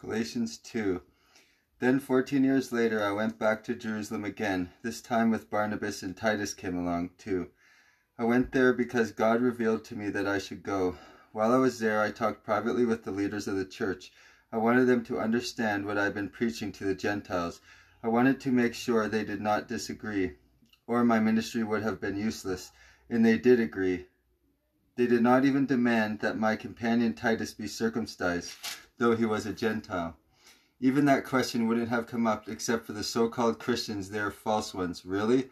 Galatians 2. Then fourteen years later I went back to Jerusalem again, this time with Barnabas and Titus came along too. I went there because God revealed to me that I should go. While I was there, I talked privately with the leaders of the church. I wanted them to understand what I had been preaching to the Gentiles. I wanted to make sure they did not disagree, or my ministry would have been useless, and they did agree. They did not even demand that my companion Titus be circumcised though he was a Gentile. Even that question wouldn't have come up except for the so-called Christians, they're false ones. Really?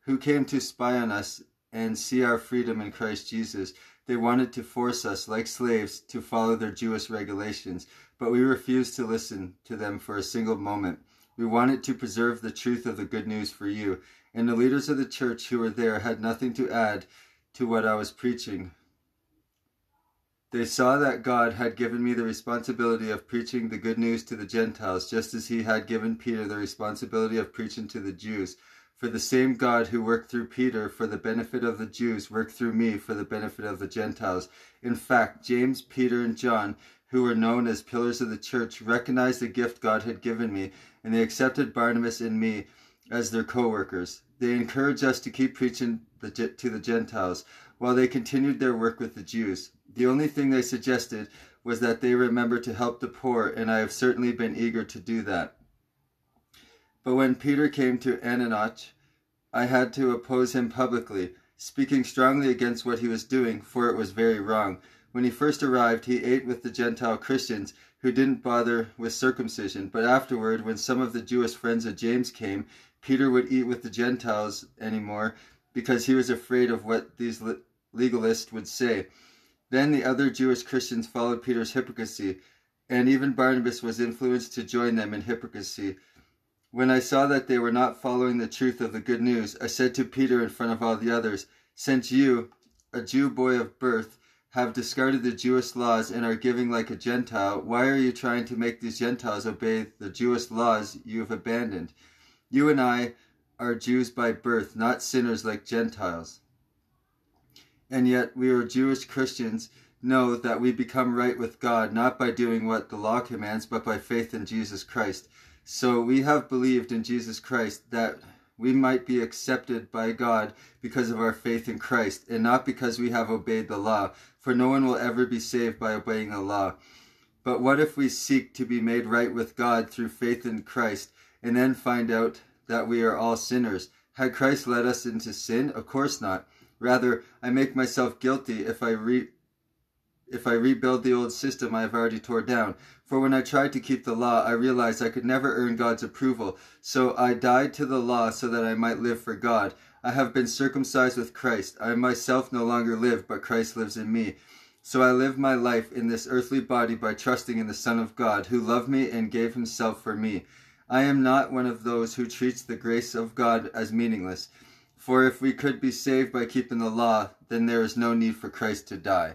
Who came to spy on us and see our freedom in Christ Jesus? They wanted to force us, like slaves, to follow their Jewish regulations, but we refused to listen to them for a single moment. We wanted to preserve the truth of the good news for you, and the leaders of the church who were there had nothing to add to what I was preaching. They saw that God had given me the responsibility of preaching the good news to the Gentiles, just as he had given Peter the responsibility of preaching to the Jews. For the same God who worked through Peter for the benefit of the Jews worked through me for the benefit of the Gentiles. In fact, James, Peter, and John, who were known as pillars of the church, recognized the gift God had given me, and they accepted Barnabas and me as their co-workers. They encouraged us to keep preaching to the Gentiles while they continued their work with the Jews. The only thing they suggested was that they remember to help the poor, and I have certainly been eager to do that. But when Peter came to Antioch, I had to oppose him publicly, speaking strongly against what he was doing, for it was very wrong. When he first arrived, he ate with the Gentile Christians who didn't bother with circumcision, but afterward, when some of the Jewish friends of James came, Peter would eat with the Gentiles anymore because he was afraid of what these legalists would say. Then the other Jewish Christians followed Peter's hypocrisy, and even Barnabas was influenced to join them in hypocrisy. When I saw that they were not following the truth of the good news, I said to Peter in front of all the others, Since you, a Jew boy of birth, have discarded the Jewish laws and are giving like a Gentile, why are you trying to make these Gentiles obey the Jewish laws you have abandoned? You and I are Jews by birth, not sinners like Gentiles and yet we are Jewish Christians know that we become right with God not by doing what the law commands, but by faith in Jesus Christ. So we have believed in Jesus Christ that we might be accepted by God because of our faith in Christ, and not because we have obeyed the law, for no one will ever be saved by obeying the law. But what if we seek to be made right with God through faith in Christ, and then find out that we are all sinners? Had Christ led us into sin? Of course not. Rather, I make myself guilty if I re if I rebuild the old system I have already tore down. For when I tried to keep the law, I realized I could never earn God's approval. So I died to the law so that I might live for God. I have been circumcised with Christ. I myself no longer live, but Christ lives in me. So I live my life in this earthly body by trusting in the Son of God, who loved me and gave himself for me. I am not one of those who treats the grace of God as meaningless. For if we could be saved by keeping the law, then there is no need for Christ to die.